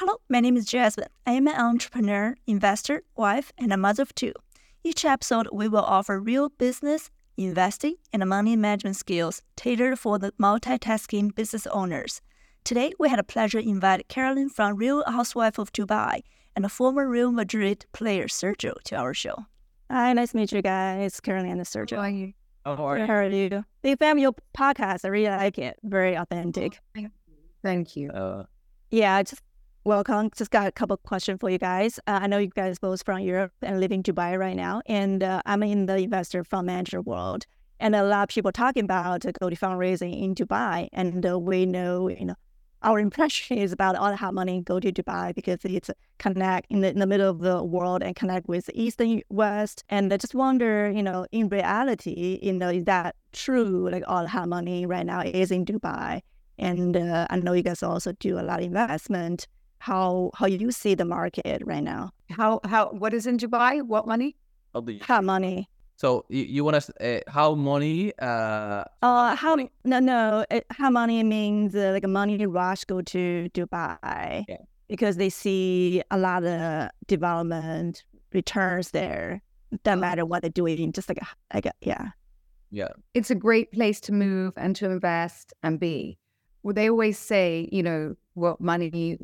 Hello, my name is Jasmine. I am an entrepreneur, investor, wife, and a mother of two. Each episode, we will offer real business, investing, and money management skills tailored for the multitasking business owners. Today, we had a pleasure to invite Caroline from Real Housewife of Dubai and a former Real Madrid player Sergio to our show. Hi, nice to meet you guys, Caroline and Sergio. How are you? How are you? How are you? Big fan of your podcast. I really like it. Very authentic. Thank you. Uh, Yeah, just welcome. Just got a couple questions for you guys. Uh, I know you guys both from Europe and live in Dubai right now, and uh, I'm in the investor fund manager world, and a lot of people talking about uh, go to fundraising in Dubai, and uh, we know, you know, our impression is about all hot money go to Dubai because it's connect in the, in the middle of the world and connect with East and West, and I just wonder, you know, in reality, you know, is that true? Like all hot money right now is in Dubai. And uh, I know you guys also do a lot of investment. How how you see the market right now? How how what is in Dubai? What money? how do you- How money? so you, you want to uh, how money? Uh, Uh, how no no it, how money means uh, like money rush go to Dubai Yeah. because they see a lot of development returns there. Doesn't matter what they're doing, just like a, like a, yeah. yeah, It's a great place to move and to invest and be. Well, they always say, you know, what money,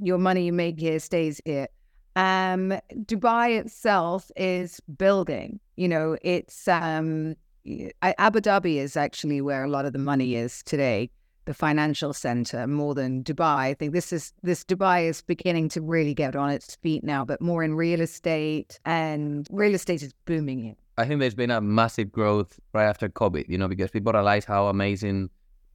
your money you make here stays here. Um, Dubai itself is building. You know, it's um, Abu Dhabi is actually where a lot of the money is today, the financial center more than Dubai. I think this is this Dubai is beginning to really get on its feet now, but more in real estate and real estate is booming here. I think there's been a massive growth right after COVID. You know, because people realize how amazing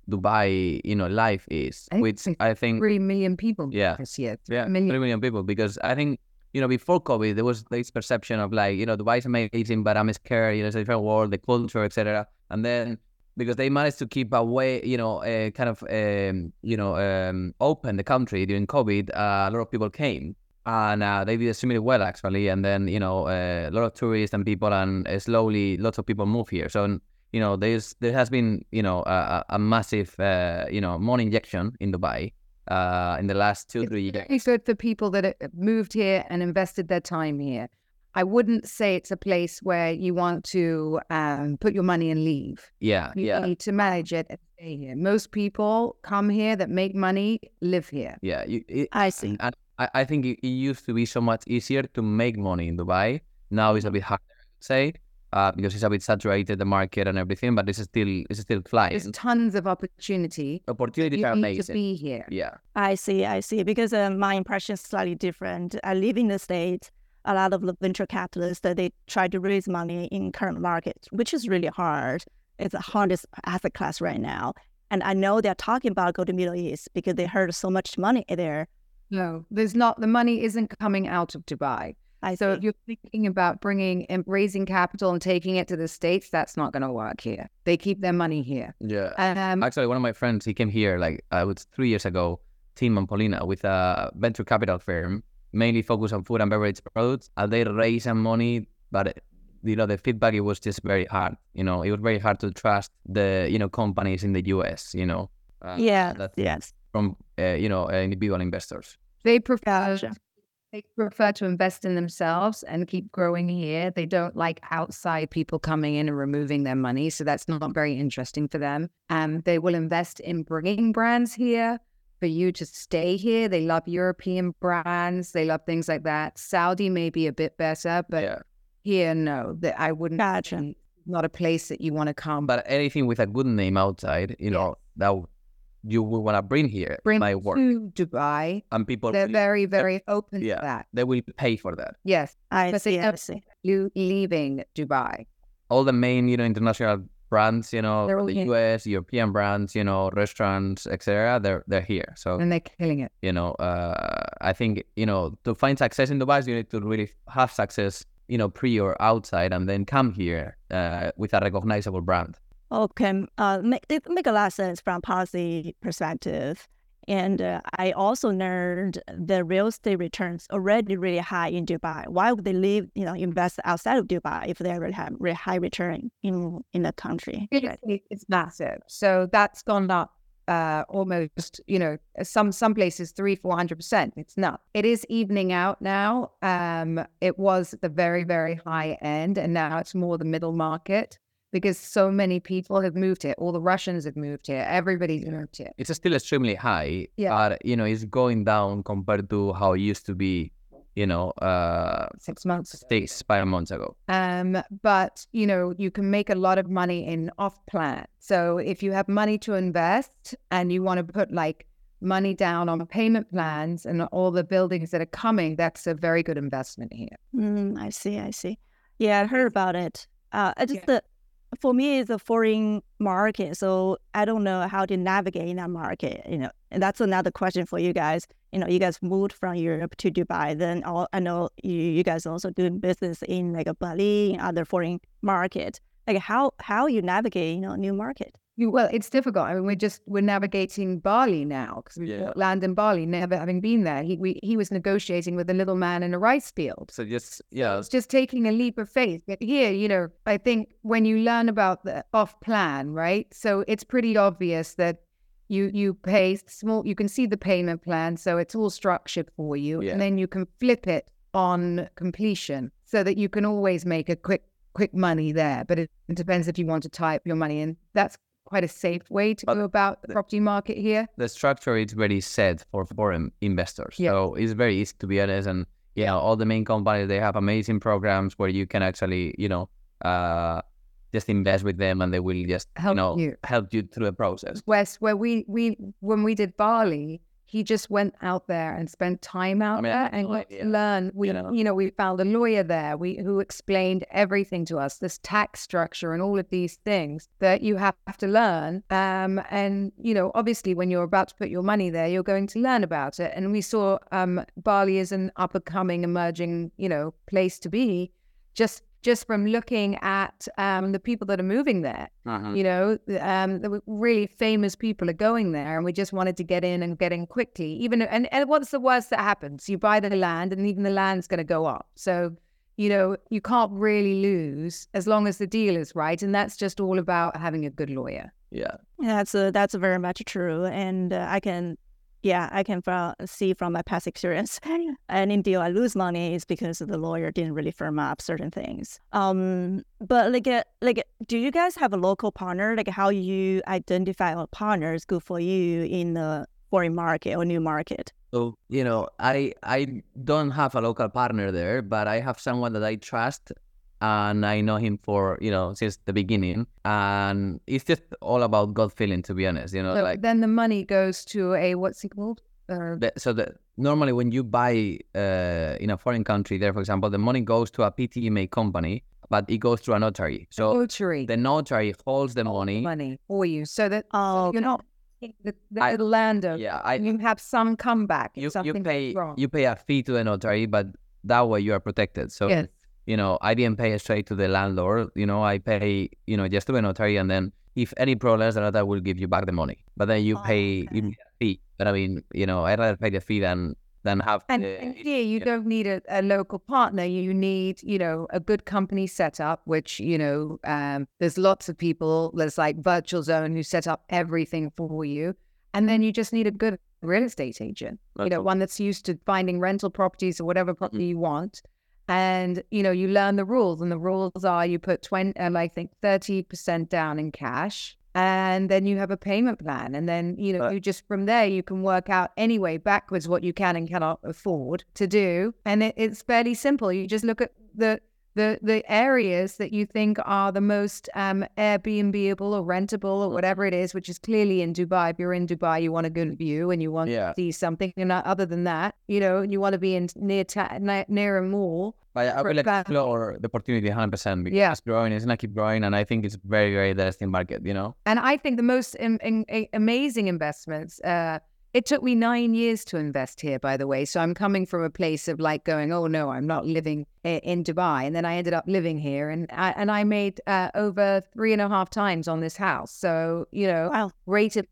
Dubai, you know, life is. I Which I think, Three million people Yeah. this year. yeah, Three million. three million people. Because I think you know before COVID there was this perception of like you know Dubai is amazing, but I'm scared. You know, it's a different world, the culture, etc. And then because they managed to keep away, you know, uh, kind of, um, you know, um, open the country during COVID, uh, a lot of people came and uh, they did extremely well actually. And then you know, uh, a lot of tourists and people, and uh, slowly lots of people move here. So you know, there's there has been you know a, a massive uh, you know money injection in Dubai uh, in the last two three years. It's good for people that have moved here and invested their time here. I wouldn't say it's a place where you want to um, put your money and leave. Yeah, You yeah. need to manage it and stay here. Most people come here that make money live here. Yeah, you, it, I see. and I, I think it, it used to be so much easier to make money in Dubai. Now it's a bit harder, say, uh, because it's a bit saturated the market and everything. But this is still it's still flying. There's tons of opportunity. Opportunities You are need to be here. Yeah, I see, I see. Because uh, my impression is slightly different. I live in the States. A lot of the venture capitalists that they try to raise money in current market, which is really hard. It's the hardest asset class right now. And I know they're talking about go to Middle East because they heard so much money there. No, there's not. The money isn't coming out of Dubai. I So see. if you're thinking about bringing and raising capital and taking it to the states, that's not going to work here. They keep their money here. yeah. Um, Actually, one of my friends he came here like uh, it was three years ago. Tim and Paulina with a venture capital firm mainly focused on food and beverage products, and they raised some money, but. You know the feedback. It was just very hard. You know, it was very hard to trust the you know companies in the U.S. You know, uh, yeah, that's yes. from uh, you know uh, individual investors. they prefer Gotcha. They prefer to invest in themselves and keep growing here. They don't like outside people coming in and removing their money, so that's not very interesting for them. Um, they will invest in bringing brands here for you to stay here. They love European brands. They love things like that. Saudi may be a bit better, but yeah, here, no, that I wouldn't. Gotcha. Not a place that you want to come. but anything with a good name outside, you know, that w- you would want to bring here bring might work, to Dubai. and people They're will- very, very open yeah. to that. they will pay for that. Yes, I see, I see. you leaving Dubai. all the main, you know, international brands, you know, They're all the here. US, European brands, you know, restaurants, etc. They're they're here. So and they're killing it. you know, uh, I think you know to find success in Dubai, you need to really have success, you know, pre or outside, and then come here uh, with a recognizable brand. Okay, uh, make, it make a lot of sense from policy perspective. And uh, I also learned the real estate returns already really high in Dubai. Why would they leave, you know, invest outside of Dubai if they already have really high return in in the country? Estate is massive. So that's gone up uh, almost, you know, some some places three, four hundred percent. It's not. It is evening out now. Um, it was the very, very high end, and now it's more the middle market because so many people have moved here. All the Russians have moved here. Everybody's moved here. It's still extremely high, Yeah. but you know, it's going down compared to how it used to be, you know, uh, Six months six, five months ago. Um, but you know, you can make a lot of money in off plan. So if you have money to invest and you want to put like money down on payment plans and all the buildings that are coming, that's a very good investment here. Mm, I see, I see. Yeah, I heard about it. Uh, just Yeah. the for me it's a foreign market, so I don't know how to navigate in that market. You know, and that's another question for you guys. You know, you guys moved from Europe to Dubai. Then all, I know you, you guys also doing business in like a Bali and other foreign market. Like how how you navigate you know a new market? Well, it's difficult. I mean, we're just we're navigating Bali now because we Yeah. land in Bali, never having been there. He we, he was negotiating with a little man in a rice field. So just yeah, It's just taking a leap of faith. But here, you know, I think when you learn about the off plan, right? So it's pretty obvious that you you pay small. You can see the payment plan, so it's all structured for you, Yeah. and then you can flip it on completion, so that you can always make a quick quick money there. But it, it depends if you want to type your money in. That's quite a safe way to But go about the the- property market here. the structure is very set for foreign investors. Yeah. So it's very easy to be honest. And yeah, all the main companies they have amazing programs where you can actually, you know, uh, just invest with them and they will just Help you know you. help you through the process. West, where we we when we did Bali, he just went out there and spent time out mean, there and no got to learn. We you you know. know. we found a lawyer there we who explained everything to us, this tax structure and all of these things that you have to learn. Um, and you know, obviously, when you're about to put your money there, you're going to learn about it. And we saw um, Bali as an up and coming, emerging, you know, place to be, just just from looking at um, the people that are moving there you know um there really famous people are going there and we just wanted to get in and get in quickly even and, and what's the worst that happens? You buy the land and even the land's going to go up. So you know you can't really lose as long as the deal is right and that's just all about having a good lawyer. Yeah. Yeah, that's a, that's very much true, and uh, I can, yeah, I can fro- see from my past experience. Any deal I lose money is because the lawyer didn't really firm up certain things. Um, but like, uh, like, do you guys have a local partner? Like, how you identify a partner is good for you in the foreign market or new market? So you know, I I don't have a local partner there, but I have someone that I trust, and I know him for you know since the beginning, and it's just all about gut feeling, to be honest. You know, so like then the money goes to a what's it called uh, the, so the normally when you buy uh, in a foreign country, there, for example, the money goes to a PTMA company, but it goes through a notary. So notary the notary holds the money. money for you so that Oh, you're not the, the I- landowner Yeah, I you have some comeback if you, you pay wrong. you pay a fee to the notary, but that way you are protected. So yes. You know, I didn't pay straight to the landlord. You know, I pay, you know, just to a notary, and then if any problems, the notary will give you back the money. But then you Oh, pay you okay. a fee. But I mean, you know, I'd rather pay the fee than than have. And, the- and you yeah. don't need a, a local partner. You need, you know, a good company set up, which, you know, um, there's lots of people. There's like Virtuzone who set up everything for you. And then you just need a good real estate agent, you know, all. one that's used to finding rental properties or whatever property you want. And, you know, you learn the rules. And the rules are you put 20, um, I think 30% down in cash. And then you have a payment plan. And then, you know, But- you just from there, you can work out anyway backwards what you can and cannot afford to do. And it, it's fairly simple. You just look at the, the, the areas that you think are the most um, Airbnbable or rentable or whatever it is, which is clearly in Dubai. If you're in Dubai, you want a good view and you want Yeah. to see something. And uh, other than that, you know, you want to be in near ta- near, a mall. But I for will example- explore the opportunity 100% because Yeah. it's growing, it's gonna keep growing, and I think it's very, very interesting market. You know, And I think the most am- am- a- amazing investments. Uh, it took me nine years to invest here, by the way. So I'm coming from a place of like going, oh no, I'm not living in Dubai, and then I ended up living here, and I, and I made uh, over three and a half times on this house. So you know, Wow. rated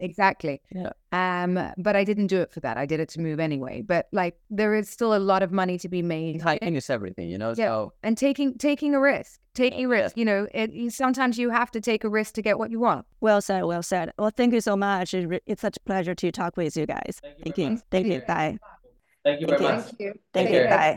Exactly. Yeah. Um, but I didn't do it for that. I did it to move anyway. But like, there is still a lot of money to be made. Timing is everything, you know. Yeah. So and taking taking a risk, taking a risk. You know, it, sometimes you have to take a risk to get what you want. Well said. Well said. Well, thank you so much. It It's such a pleasure to talk with you guys. Thank you. Thank you. Bye. thank you very very much. much. you. Thank Take you. care. Bye.